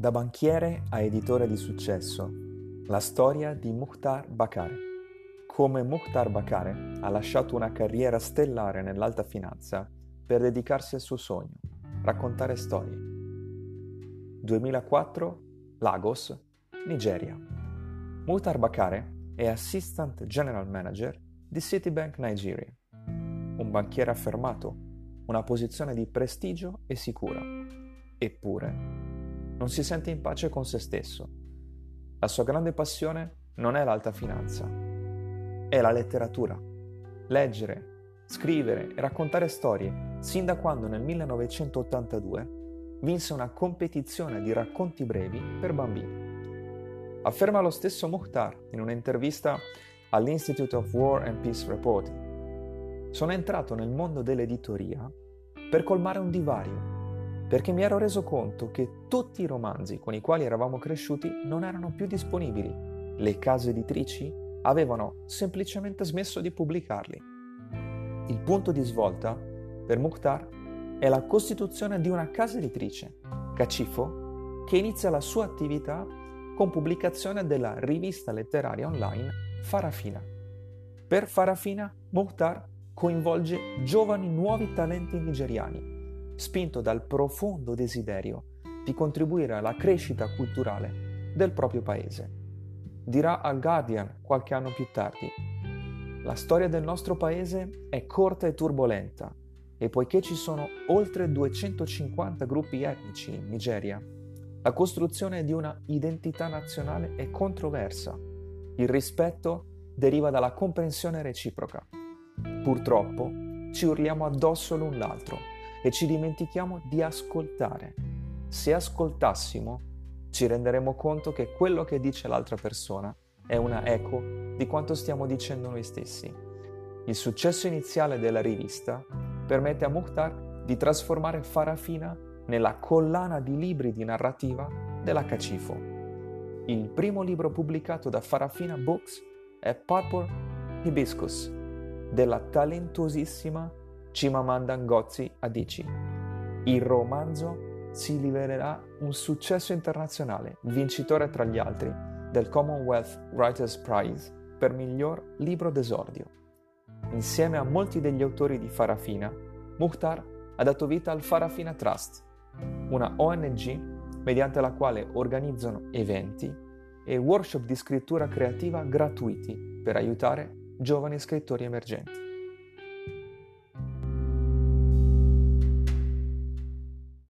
Da banchiere a editore di successo, la storia di Mukhtar Bakare. Come Mukhtar Bakare ha lasciato una carriera stellare nell'alta finanza per dedicarsi al suo sogno, raccontare storie. 2004, Lagos, Nigeria. Mukhtar Bakare è Assistant General Manager di Citibank Nigeria, un banchiere affermato, una posizione di prestigio e sicura. Eppure, non si sente in pace con se stesso. La sua grande passione non è l'alta finanza, è la letteratura. Leggere, scrivere e raccontare storie, sin da quando nel 1982 vinse una competizione di racconti brevi per bambini. Afferma lo stesso Mukhtar in un'intervista all'Institute of War and Peace Reporting. Sono entrato nel mondo dell'editoria per colmare un divario perché mi ero reso conto che tutti i romanzi con i quali eravamo cresciuti non erano più disponibili. Le case editrici avevano semplicemente smesso di pubblicarli. Il punto di svolta per Mukhtar è la costituzione di una casa editrice, Cacifo, che inizia la sua attività con pubblicazione della rivista letteraria online Farafina. Per Farafina, Mukhtar coinvolge giovani nuovi talenti nigeriani spinto dal profondo desiderio di contribuire alla crescita culturale del proprio paese. Dirà al Guardian qualche anno più tardi, la storia del nostro paese è corta e turbolenta e poiché ci sono oltre 250 gruppi etnici in Nigeria, la costruzione di una identità nazionale è controversa. Il rispetto deriva dalla comprensione reciproca. Purtroppo ci urliamo addosso l'un l'altro e ci dimentichiamo di ascoltare. Se ascoltassimo, ci renderemo conto che quello che dice l'altra persona è una eco di quanto stiamo dicendo noi stessi. Il successo iniziale della rivista permette a Mukhtar di trasformare Farafina nella collana di libri di narrativa della Cacifo. Il primo libro pubblicato da Farafina Books è Purple Hibiscus della talentuosissima Chimamanda Ngozi Adichie. Il romanzo si rivelerà un successo internazionale, vincitore tra gli altri del Commonwealth Writers Prize per miglior libro d'esordio. Insieme a molti degli autori di Farafina, Mukhtar ha dato vita al Farafina Trust, una ONG mediante la quale organizzano eventi e workshop di scrittura creativa gratuiti per aiutare giovani scrittori emergenti.